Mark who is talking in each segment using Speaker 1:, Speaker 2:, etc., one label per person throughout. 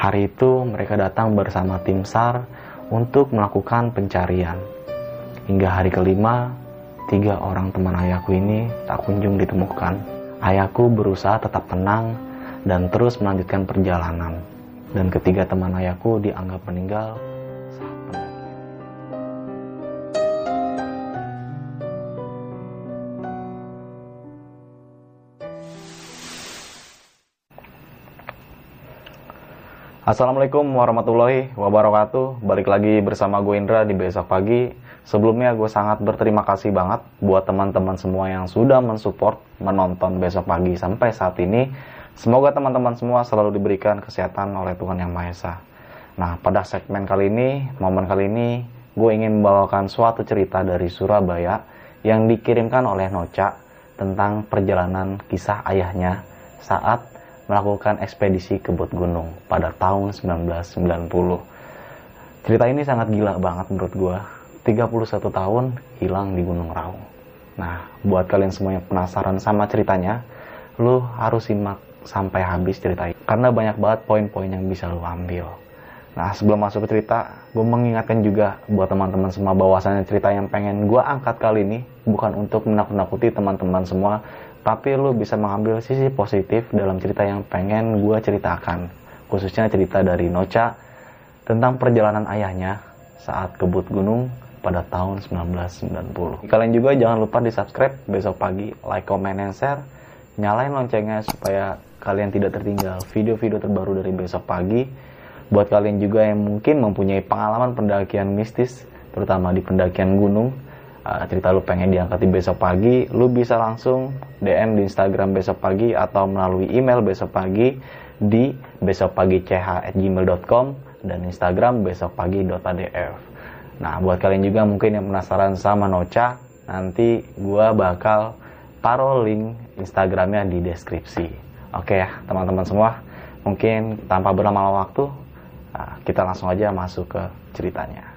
Speaker 1: Hari itu mereka datang bersama tim SAR untuk melakukan pencarian. Hingga hari kelima, tiga orang teman ayahku ini tak kunjung ditemukan. Ayahku berusaha tetap tenang dan terus melanjutkan perjalanan. Dan ketiga teman ayahku dianggap meninggal Assalamualaikum warahmatullahi wabarakatuh. Balik lagi bersama gue Indra di besok pagi. Sebelumnya gue sangat berterima kasih banget Buat teman-teman semua yang sudah mensupport Menonton besok pagi sampai saat ini. Semoga teman-teman semua selalu diberikan kesehatan oleh Tuhan Yang Maha Esa. Nah pada segmen kali ini Momen kali ini Gue ingin membawakan suatu cerita dari Surabaya Yang dikirimkan oleh Noca Tentang perjalanan kisah ayahnya Saat melakukan ekspedisi ke Bot Gunung pada tahun 1990. Cerita ini sangat gila banget menurut gue. 31 tahun hilang di Gunung Raung. Nah, buat kalian semua yang penasaran sama ceritanya, lu harus simak sampai habis cerita ini. Karena banyak banget poin-poin yang bisa lu ambil. Nah, sebelum masuk ke cerita, gue mengingatkan juga buat teman-teman semua bahwasannya cerita yang pengen gue angkat kali ini bukan untuk menakut-nakuti teman-teman semua, tapi lu bisa mengambil sisi positif dalam cerita yang pengen gue ceritakan. Khususnya cerita dari Noca tentang perjalanan ayahnya saat kebut gunung pada tahun 1990 kalian juga jangan lupa di subscribe besok pagi like, comment, and share. Nyalain loncengnya supaya kalian tidak tertinggal video-video terbaru dari besok pagi. Buat kalian juga yang mungkin mempunyai pengalaman pendakian mistis terutama di pendakian gunung uh, cerita lu pengen diangkat di besok pagi, lu bisa langsung DM di Instagram besok pagi atau melalui email besok pagi di besokpagi.ch@gmail.com dan Instagram besokpagi.adf. Nah, buat kalian juga mungkin yang penasaran sama Noca, nanti gua bakal taruh link Instagramnya di deskripsi. Oke ya, teman-teman semua. Mungkin tanpa berlama-lama waktu, uh, kita langsung aja masuk ke ceritanya.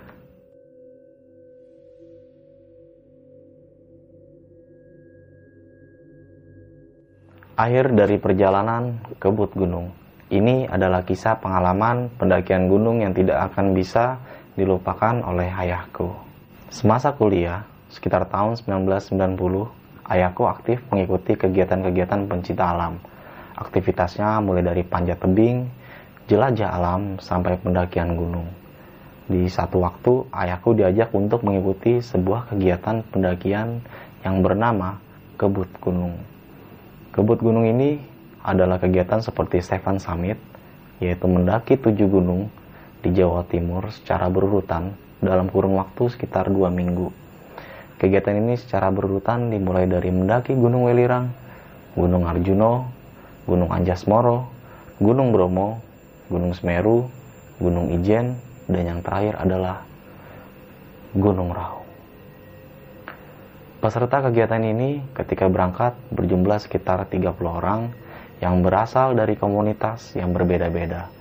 Speaker 1: Akhir dari perjalanan ke But Gunung. Ini adalah kisah pengalaman pendakian gunung yang tidak akan bisa dilupakan oleh ayahku. Semasa kuliah, sekitar tahun 1990, ayahku aktif mengikuti kegiatan-kegiatan pencinta alam. Aktivitasnya mulai dari panjat tebing, jelajah alam, sampai pendakian gunung. Di satu waktu, ayahku diajak untuk mengikuti sebuah kegiatan pendakian yang bernama Kebut Gunung. Kebut gunung ini adalah kegiatan seperti Seven Summit, yaitu mendaki tujuh gunung di Jawa Timur secara berurutan dalam kurun waktu sekitar dua minggu. Kegiatan ini secara berurutan dimulai dari mendaki Gunung Welirang, Gunung Arjuno, Gunung Anjasmoro, Gunung Bromo, Gunung Semeru, Gunung Ijen, dan yang terakhir adalah Gunung Raung. Peserta kegiatan ini ketika berangkat berjumlah sekitar 30 orang yang berasal dari komunitas yang berbeda-beda.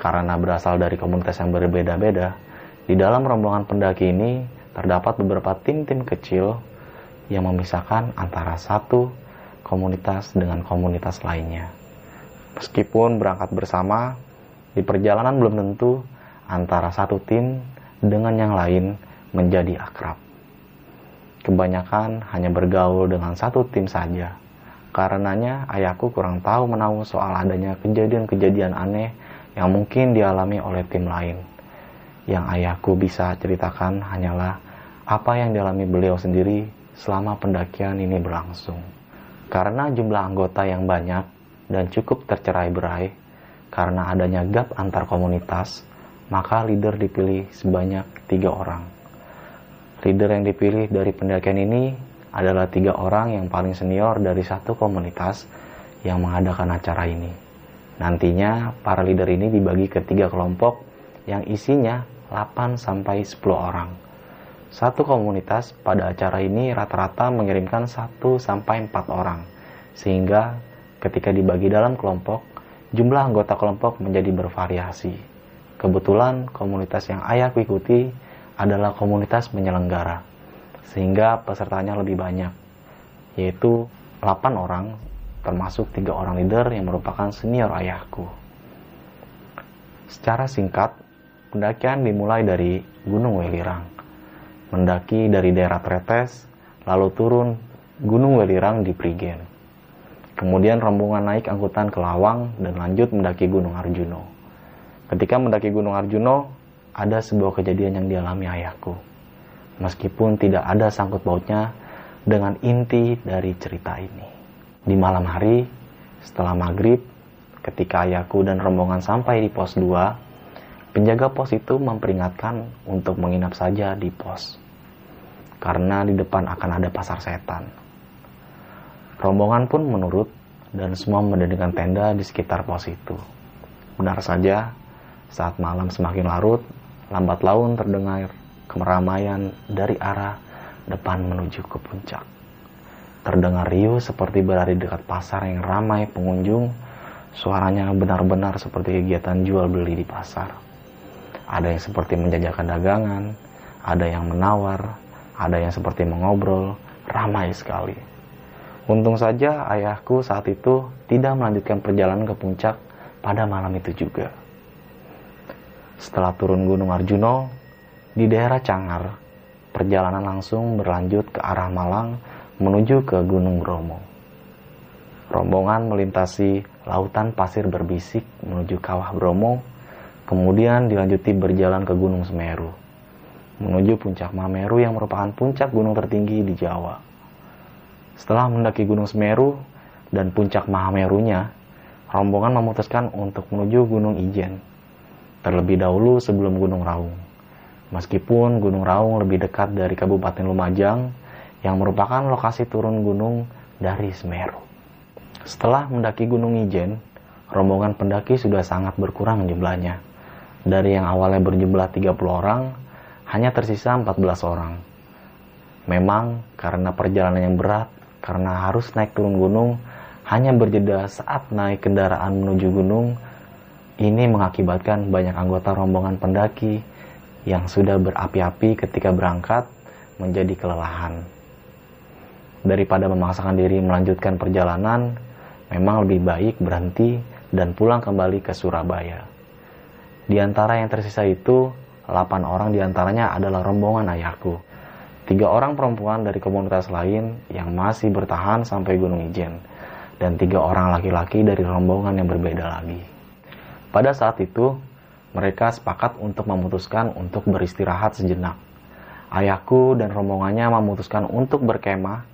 Speaker 1: Karena berasal dari komunitas yang berbeda-beda, di dalam rombongan pendaki ini terdapat beberapa tim-tim kecil yang memisahkan antara satu komunitas dengan komunitas lainnya. Meskipun berangkat bersama, di perjalanan belum tentu antara satu tim dengan yang lain menjadi akrab kebanyakan hanya bergaul dengan satu tim saja. Karenanya ayahku kurang tahu menahu soal adanya kejadian-kejadian aneh yang mungkin dialami oleh tim lain. Yang ayahku bisa ceritakan hanyalah apa yang dialami beliau sendiri selama pendakian ini berlangsung. Karena jumlah anggota yang banyak dan cukup tercerai-berai, karena adanya gap antar komunitas, maka leader dipilih sebanyak tiga orang Leader yang dipilih dari pendakian ini adalah tiga orang yang paling senior dari satu komunitas yang mengadakan acara ini. Nantinya para leader ini dibagi ke tiga kelompok yang isinya 8 sampai 10 orang. Satu komunitas pada acara ini rata-rata mengirimkan 1 sampai 4 orang. Sehingga ketika dibagi dalam kelompok, jumlah anggota kelompok menjadi bervariasi. Kebetulan komunitas yang ayah ikuti adalah komunitas penyelenggara sehingga pesertanya lebih banyak yaitu 8 orang termasuk tiga orang leader yang merupakan senior ayahku Secara singkat, pendakian dimulai dari Gunung Welirang. Mendaki dari daerah Tretes, lalu turun Gunung Welirang di Prigen. Kemudian rombongan naik angkutan ke Lawang dan lanjut mendaki Gunung Arjuno. Ketika mendaki Gunung Arjuno, ada sebuah kejadian yang dialami ayahku. Meskipun tidak ada sangkut pautnya dengan inti dari cerita ini. Di malam hari, setelah maghrib, ketika ayahku dan rombongan sampai di pos 2, penjaga pos itu memperingatkan untuk menginap saja di pos. Karena di depan akan ada pasar setan. Rombongan pun menurut dan semua mendirikan tenda di sekitar pos itu. Benar saja, saat malam semakin larut, lambat laun terdengar kemeramaian dari arah depan menuju ke puncak. Terdengar riuh seperti berada di dekat pasar yang ramai pengunjung. Suaranya benar-benar seperti kegiatan jual beli di pasar. Ada yang seperti menjajakan dagangan, ada yang menawar, ada yang seperti mengobrol, ramai sekali. Untung saja ayahku saat itu tidak melanjutkan perjalanan ke puncak pada malam itu juga. Setelah turun Gunung Arjuno, di daerah Cangar, perjalanan langsung berlanjut ke arah Malang menuju ke Gunung Bromo. Rombongan melintasi lautan pasir berbisik menuju kawah Bromo, kemudian dilanjuti berjalan ke Gunung Semeru, menuju puncak Mameru yang merupakan puncak gunung tertinggi di Jawa. Setelah mendaki Gunung Semeru dan puncak Mahamerunya, rombongan memutuskan untuk menuju Gunung Ijen. Terlebih dahulu sebelum Gunung Raung. Meskipun Gunung Raung lebih dekat dari Kabupaten Lumajang, yang merupakan lokasi turun gunung dari Semeru. Setelah mendaki Gunung Ijen, rombongan pendaki sudah sangat berkurang jumlahnya. Dari yang awalnya berjumlah 30 orang, hanya tersisa 14 orang. Memang karena perjalanan yang berat karena harus naik turun gunung hanya berjeda saat naik kendaraan menuju gunung ini mengakibatkan banyak anggota rombongan pendaki yang sudah berapi-api ketika berangkat menjadi kelelahan. Daripada memaksakan diri melanjutkan perjalanan, memang lebih baik berhenti dan pulang kembali ke Surabaya. Di antara yang tersisa itu, 8 orang di antaranya adalah rombongan ayahku tiga orang perempuan dari komunitas lain yang masih bertahan sampai Gunung Ijen, dan tiga orang laki-laki dari rombongan yang berbeda lagi. Pada saat itu, mereka sepakat untuk memutuskan untuk beristirahat sejenak. Ayahku dan rombongannya memutuskan untuk berkemah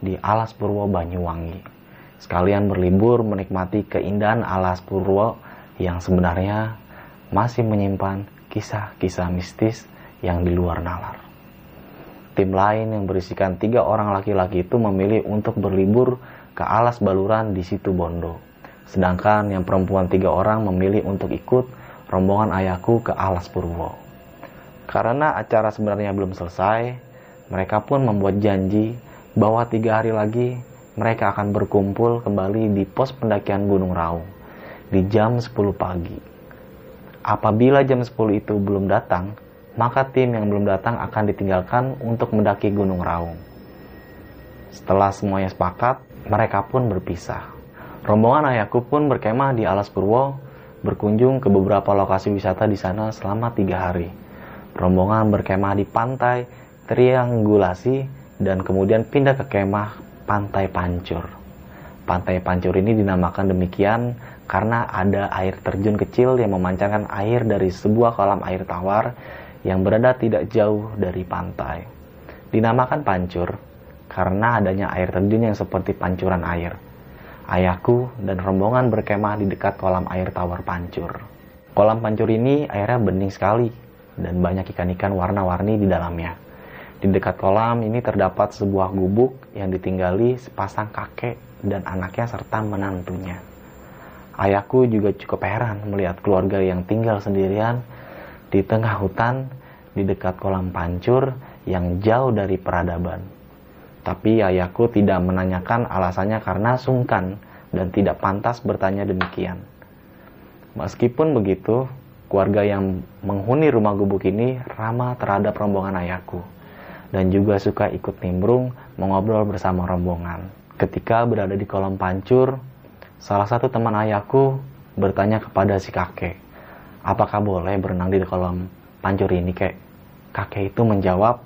Speaker 1: di Alas Purwo Banyuwangi. Sekalian berlibur menikmati keindahan Alas Purwo yang sebenarnya masih menyimpan kisah-kisah mistis yang di luar nalar. Tim lain yang berisikan tiga orang laki-laki itu memilih untuk berlibur ke alas baluran di situ Bondo. Sedangkan yang perempuan tiga orang memilih untuk ikut rombongan ayahku ke alas Purwo. Karena acara sebenarnya belum selesai, mereka pun membuat janji bahwa tiga hari lagi mereka akan berkumpul kembali di pos pendakian Gunung Raung di jam 10 pagi. Apabila jam 10 itu belum datang, maka tim yang belum datang akan ditinggalkan untuk mendaki Gunung Raung. Setelah semuanya sepakat, mereka pun berpisah. Rombongan ayahku pun berkemah di Alas Purwo, berkunjung ke beberapa lokasi wisata di sana selama tiga hari. Rombongan berkemah di pantai Triangulasi dan kemudian pindah ke kemah Pantai Pancur. Pantai Pancur ini dinamakan demikian karena ada air terjun kecil yang memancarkan air dari sebuah kolam air tawar yang berada tidak jauh dari pantai. Dinamakan pancur karena adanya air terjun yang seperti pancuran air. Ayahku dan rombongan berkemah di dekat kolam air tawar pancur. Kolam pancur ini airnya bening sekali dan banyak ikan-ikan warna-warni di dalamnya. Di dekat kolam ini terdapat sebuah gubuk yang ditinggali sepasang kakek dan anaknya serta menantunya. Ayahku juga cukup heran melihat keluarga yang tinggal sendirian di tengah hutan di dekat kolam pancur yang jauh dari peradaban. Tapi ayahku tidak menanyakan alasannya karena sungkan dan tidak pantas bertanya demikian. Meskipun begitu, keluarga yang menghuni rumah gubuk ini ramah terhadap rombongan ayahku dan juga suka ikut nimbrung mengobrol bersama rombongan. Ketika berada di kolam pancur, salah satu teman ayahku bertanya kepada si kakek, apakah boleh berenang di kolam pancur ini kek? Kakek itu menjawab,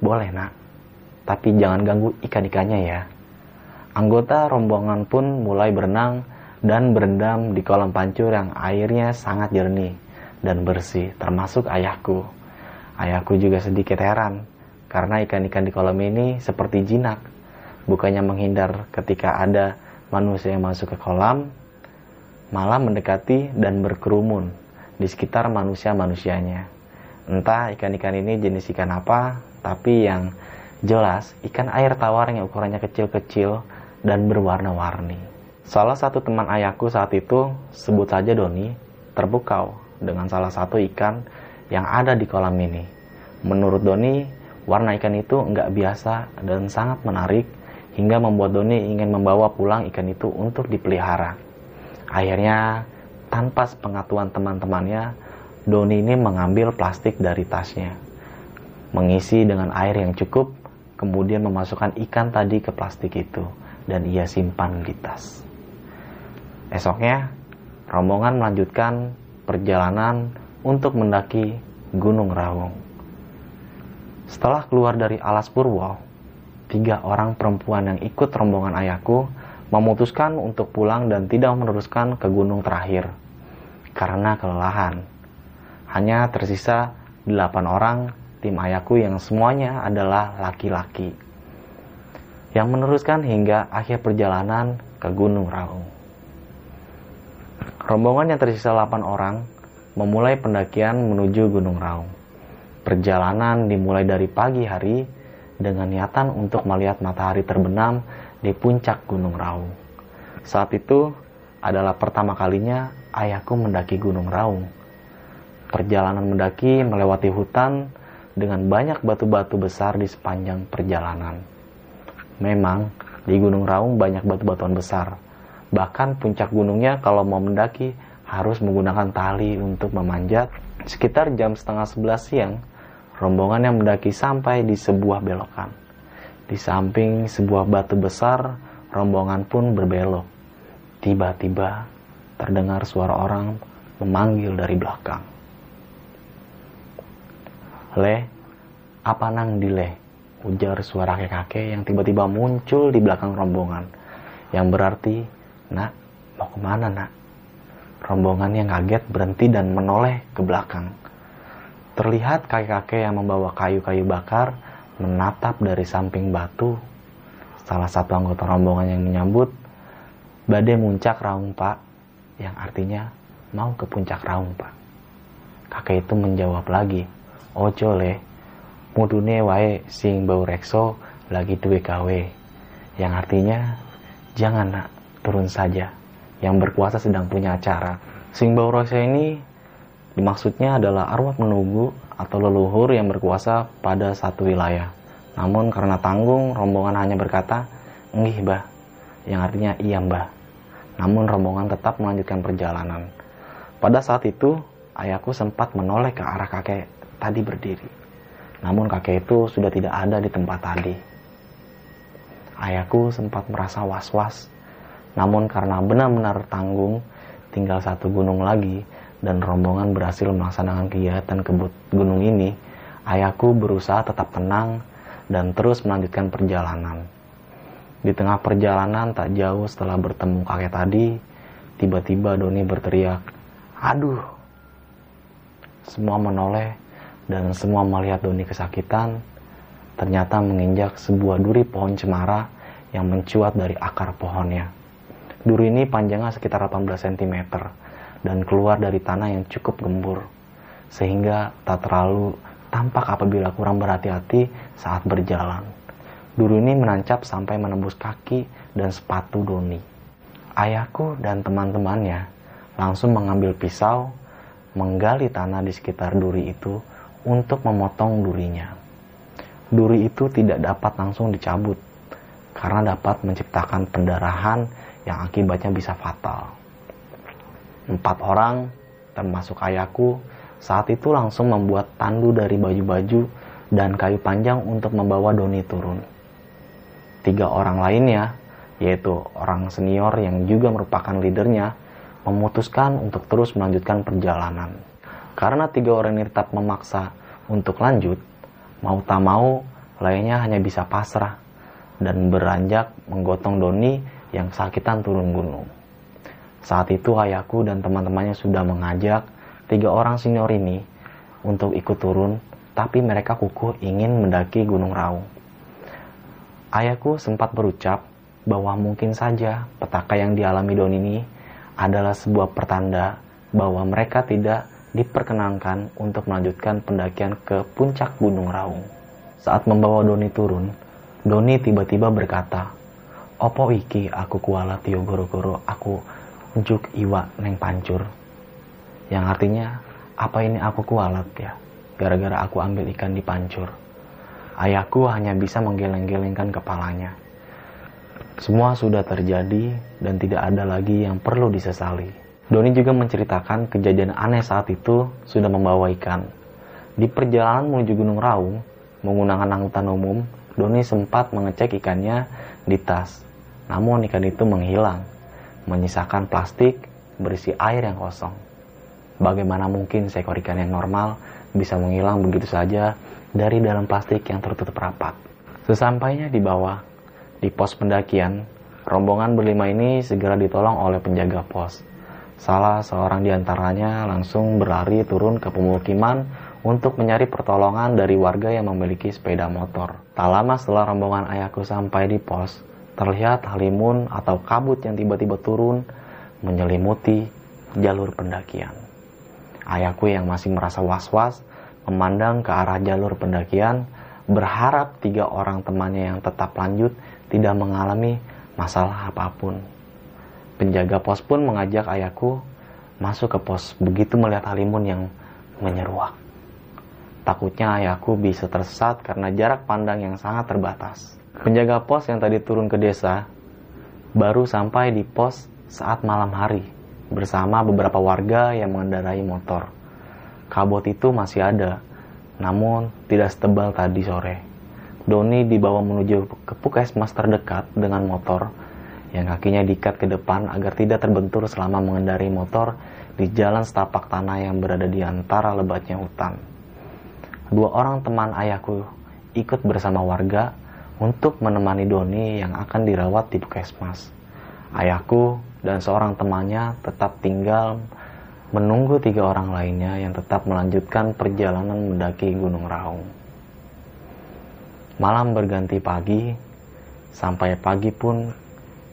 Speaker 1: boleh nak, tapi jangan ganggu ikan-ikannya ya. Anggota rombongan pun mulai berenang dan berendam di kolam pancur yang airnya sangat jernih dan bersih, termasuk ayahku. Ayahku juga sedikit heran karena ikan-ikan di kolam ini seperti jinak. Bukannya menghindar ketika ada manusia yang masuk ke kolam, malah mendekati dan berkerumun di sekitar manusia-manusianya. Entah ikan-ikan ini jenis ikan apa, tapi yang jelas ikan air tawar yang ukurannya kecil-kecil dan berwarna-warni. Salah satu teman ayahku saat itu, sebut saja Doni, terpukau dengan salah satu ikan yang ada di kolam ini. Menurut Doni, warna ikan itu nggak biasa dan sangat menarik hingga membuat Doni ingin membawa pulang ikan itu untuk dipelihara. Akhirnya, tanpa sepengetahuan teman-temannya, Doni ini mengambil plastik dari tasnya, mengisi dengan air yang cukup, kemudian memasukkan ikan tadi ke plastik itu dan ia simpan di tas. Esoknya, rombongan melanjutkan perjalanan untuk mendaki Gunung Raung. Setelah keluar dari alas Purwo, tiga orang perempuan yang ikut rombongan ayahku memutuskan untuk pulang dan tidak meneruskan ke gunung terakhir karena kelelahan. Hanya tersisa delapan orang tim ayahku yang semuanya adalah laki-laki yang meneruskan hingga akhir perjalanan ke Gunung Raung. Rombongan yang tersisa 8 orang memulai pendakian menuju Gunung Raung. Perjalanan dimulai dari pagi hari dengan niatan untuk melihat matahari terbenam di puncak Gunung Raung. Saat itu adalah pertama kalinya ayahku mendaki Gunung Raung. Perjalanan mendaki melewati hutan dengan banyak batu-batu besar di sepanjang perjalanan. Memang di Gunung Raung banyak batu-batuan besar. Bahkan puncak gunungnya kalau mau mendaki harus menggunakan tali untuk memanjat. Sekitar jam setengah sebelas siang, rombongan yang mendaki sampai di sebuah belokan. Di samping sebuah batu besar, rombongan pun berbelok. Tiba-tiba terdengar suara orang memanggil dari belakang. Le, apa nang di ujar suara kakek-kakek yang tiba-tiba muncul di belakang rombongan. Yang berarti, nak, mau ke mana nak? Rombongan yang kaget berhenti dan menoleh ke belakang. Terlihat kakek-kakek yang membawa kayu-kayu bakar menatap dari samping batu. Salah satu anggota rombongan yang menyambut, badai muncak raung pak, yang artinya mau ke puncak raung pak. Kakek itu menjawab lagi, ojo le, mudune wae sing bau rekso lagi duwe gawe. Yang artinya jangan nak turun saja. Yang berkuasa sedang punya acara. Sing bau rekso ini dimaksudnya adalah arwah menunggu atau leluhur yang berkuasa pada satu wilayah. Namun karena tanggung rombongan hanya berkata ngih bah yang artinya iya mbah. Namun rombongan tetap melanjutkan perjalanan. Pada saat itu ayahku sempat menoleh ke arah kakek tadi berdiri namun kakek itu sudah tidak ada di tempat tadi. Ayahku sempat merasa was-was, namun karena benar-benar tanggung, tinggal satu gunung lagi, dan rombongan berhasil melaksanakan kegiatan ke gunung ini, ayahku berusaha tetap tenang dan terus melanjutkan perjalanan. Di tengah perjalanan tak jauh setelah bertemu kakek tadi, tiba-tiba Doni berteriak, Aduh! Semua menoleh dan semua melihat Doni kesakitan, ternyata menginjak sebuah duri pohon cemara yang mencuat dari akar pohonnya. Duri ini panjangnya sekitar 18 cm dan keluar dari tanah yang cukup gembur, sehingga tak terlalu tampak apabila kurang berhati-hati saat berjalan. Duri ini menancap sampai menembus kaki dan sepatu Doni. Ayahku dan teman-temannya langsung mengambil pisau, menggali tanah di sekitar duri itu untuk memotong durinya. Duri itu tidak dapat langsung dicabut karena dapat menciptakan pendarahan yang akibatnya bisa fatal. Empat orang, termasuk ayahku, saat itu langsung membuat tandu dari baju-baju dan kayu panjang untuk membawa Doni turun. Tiga orang lainnya, yaitu orang senior yang juga merupakan leadernya, memutuskan untuk terus melanjutkan perjalanan. Karena tiga orang ini tetap memaksa untuk lanjut, mau tak mau lainnya hanya bisa pasrah dan beranjak menggotong Doni yang sakitan turun gunung. Saat itu ayahku dan teman-temannya sudah mengajak tiga orang senior ini untuk ikut turun, tapi mereka kukuh ingin mendaki Gunung Raung. Ayahku sempat berucap bahwa mungkin saja petaka yang dialami Doni ini adalah sebuah pertanda bahwa mereka tidak diperkenankan untuk melanjutkan pendakian ke puncak Gunung Raung. Saat membawa Doni turun, Doni tiba-tiba berkata, Opo iki aku kuala tio goro-goro aku njuk iwa neng pancur. Yang artinya, apa ini aku kualat ya, gara-gara aku ambil ikan di pancur. Ayahku hanya bisa menggeleng-gelengkan kepalanya. Semua sudah terjadi dan tidak ada lagi yang perlu disesali. Doni juga menceritakan kejadian aneh saat itu sudah membawa ikan. Di perjalanan menuju Gunung Raung, menggunakan angkutan umum, Doni sempat mengecek ikannya di tas. Namun ikan itu menghilang, menyisakan plastik berisi air yang kosong. Bagaimana mungkin seekor ikan yang normal bisa menghilang begitu saja dari dalam plastik yang tertutup rapat? Sesampainya di bawah, di pos pendakian, rombongan berlima ini segera ditolong oleh penjaga pos. Salah seorang di antaranya langsung berlari turun ke pemukiman untuk mencari pertolongan dari warga yang memiliki sepeda motor. Tak lama setelah rombongan ayahku sampai di pos, terlihat halimun atau kabut yang tiba-tiba turun menyelimuti jalur pendakian. Ayahku yang masih merasa was-was memandang ke arah jalur pendakian, berharap tiga orang temannya yang tetap lanjut tidak mengalami masalah apa pun. Penjaga pos pun mengajak ayahku masuk ke pos begitu melihat Halimun yang menyeruak. Takutnya ayahku bisa tersesat karena jarak pandang yang sangat terbatas. Penjaga pos yang tadi turun ke desa baru sampai di pos saat malam hari bersama beberapa warga yang mengendarai motor. Kabut itu masih ada, namun tidak setebal tadi sore. Doni dibawa menuju ke puskesmas terdekat dengan motor yang kakinya diikat ke depan agar tidak terbentur selama mengendari motor di jalan setapak tanah yang berada di antara lebatnya hutan. Dua orang teman ayahku ikut bersama warga untuk menemani Doni yang akan dirawat di puskesmas. Ayahku dan seorang temannya tetap tinggal menunggu tiga orang lainnya yang tetap melanjutkan perjalanan mendaki Gunung Raung. Malam berganti pagi, sampai pagi pun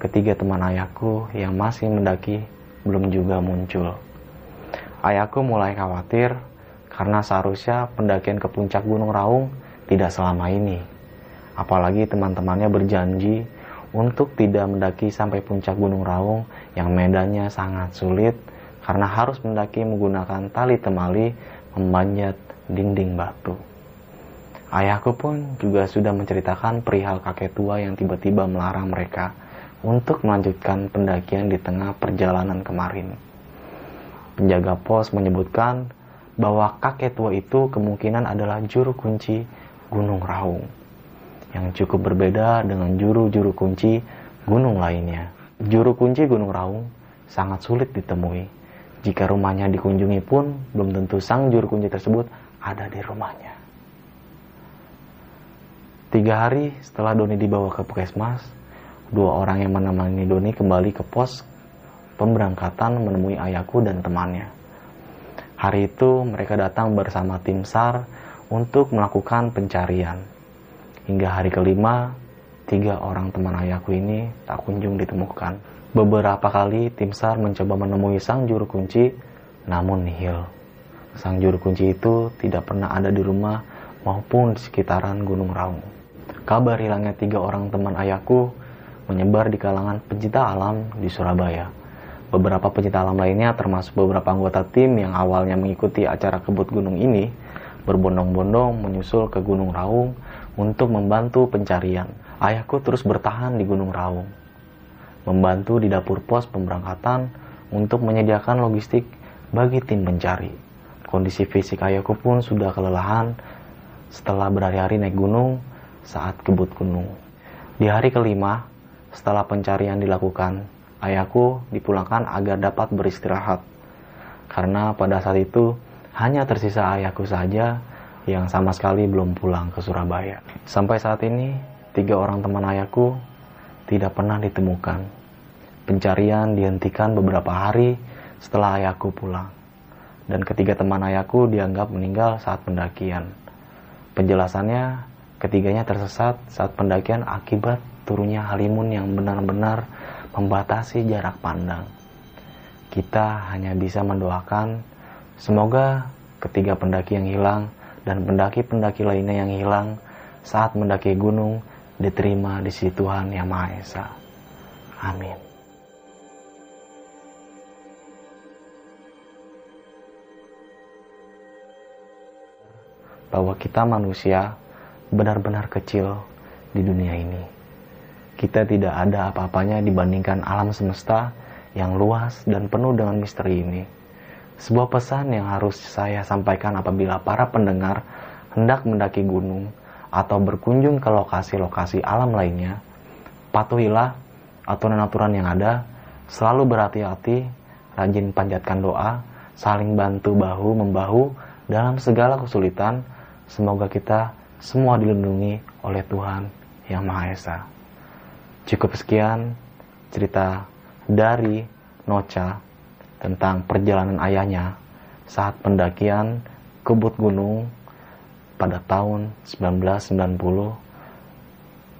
Speaker 1: ketiga teman ayahku yang masih mendaki belum juga muncul. Ayahku mulai khawatir karena seharusnya pendakian ke puncak Gunung Raung tidak selama ini. Apalagi teman-temannya berjanji untuk tidak mendaki sampai puncak Gunung Raung yang medannya sangat sulit karena harus mendaki menggunakan tali temali memanjat dinding batu. Ayahku pun juga sudah menceritakan perihal kakek tua yang tiba-tiba melarang mereka untuk melanjutkan pendakian di tengah perjalanan kemarin. Penjaga pos menyebutkan bahwa kakek tua itu kemungkinan adalah juru kunci Gunung Raung yang cukup berbeda dengan juru-juru kunci gunung lainnya. Juru kunci Gunung Raung sangat sulit ditemui. Jika rumahnya dikunjungi pun, belum tentu sang juru kunci tersebut ada di rumahnya. Tiga hari setelah Doni dibawa ke puskesmas, dua orang yang menemani Doni kembali ke pos pemberangkatan menemui ayahku dan temannya. Hari itu mereka datang bersama tim SAR untuk melakukan pencarian. Hingga hari kelima, tiga orang teman ayahku ini tak kunjung ditemukan. Beberapa kali tim SAR mencoba menemui sang juru kunci, namun nihil. Sang juru kunci itu tidak pernah ada di rumah maupun di sekitaran Gunung Raung. Kabar hilangnya tiga orang teman ayahku menyebar di kalangan pecinta alam di Surabaya. Beberapa pecinta alam lainnya termasuk beberapa anggota tim yang awalnya mengikuti acara kebut gunung ini berbondong-bondong menyusul ke Gunung Raung untuk membantu pencarian. Ayahku terus bertahan di Gunung Raung, membantu di dapur pos pemberangkatan untuk menyediakan logistik bagi tim pencari. Kondisi fisik ayahku pun sudah kelelahan setelah berhari-hari naik gunung saat kebut gunung. Di hari kelima, setelah pencarian dilakukan, ayahku dipulangkan agar dapat beristirahat. Karena pada saat itu hanya tersisa ayahku saja yang sama sekali belum pulang ke Surabaya. Sampai saat ini, tiga orang teman ayahku tidak pernah ditemukan. Pencarian dihentikan beberapa hari setelah ayahku pulang. Dan ketiga teman ayahku dianggap meninggal saat pendakian. Penjelasannya, ketiganya tersesat saat pendakian akibat turunnya halimun yang benar-benar membatasi jarak pandang. Kita hanya bisa mendoakan semoga ketiga pendaki yang hilang dan pendaki-pendaki lainnya yang hilang saat mendaki gunung diterima di sisi Tuhan Yang Maha Esa. Amin. Bahwa kita manusia benar-benar kecil di dunia ini kita tidak ada apa-apanya dibandingkan alam semesta yang luas dan penuh dengan misteri ini. Sebuah pesan yang harus saya sampaikan apabila para pendengar hendak mendaki gunung atau berkunjung ke lokasi-lokasi alam lainnya, patuhilah aturan-aturan yang ada, selalu berhati-hati, rajin panjatkan doa, saling bantu bahu-membahu dalam segala kesulitan. Semoga kita semua dilindungi oleh Tuhan Yang Maha Esa. Cukup sekian cerita dari Nocha tentang perjalanan ayahnya saat pendakian ke Bukit Gunung pada tahun 1990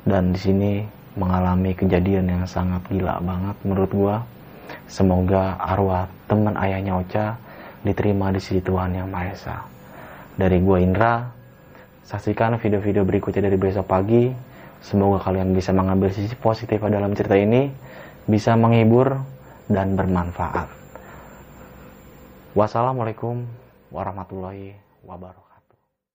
Speaker 1: dan di sini mengalami kejadian yang sangat gila banget menurut gua. Semoga arwah teman ayahnya Ocha diterima di sisi Tuhan Yang Maha Esa. Dari gua Indra, saksikan video-video berikutnya dari besok pagi Semoga kalian bisa mengambil sisi positif dalam cerita ini, bisa menghibur dan bermanfaat. Wassalamualaikum warahmatullahi wabarakatuh.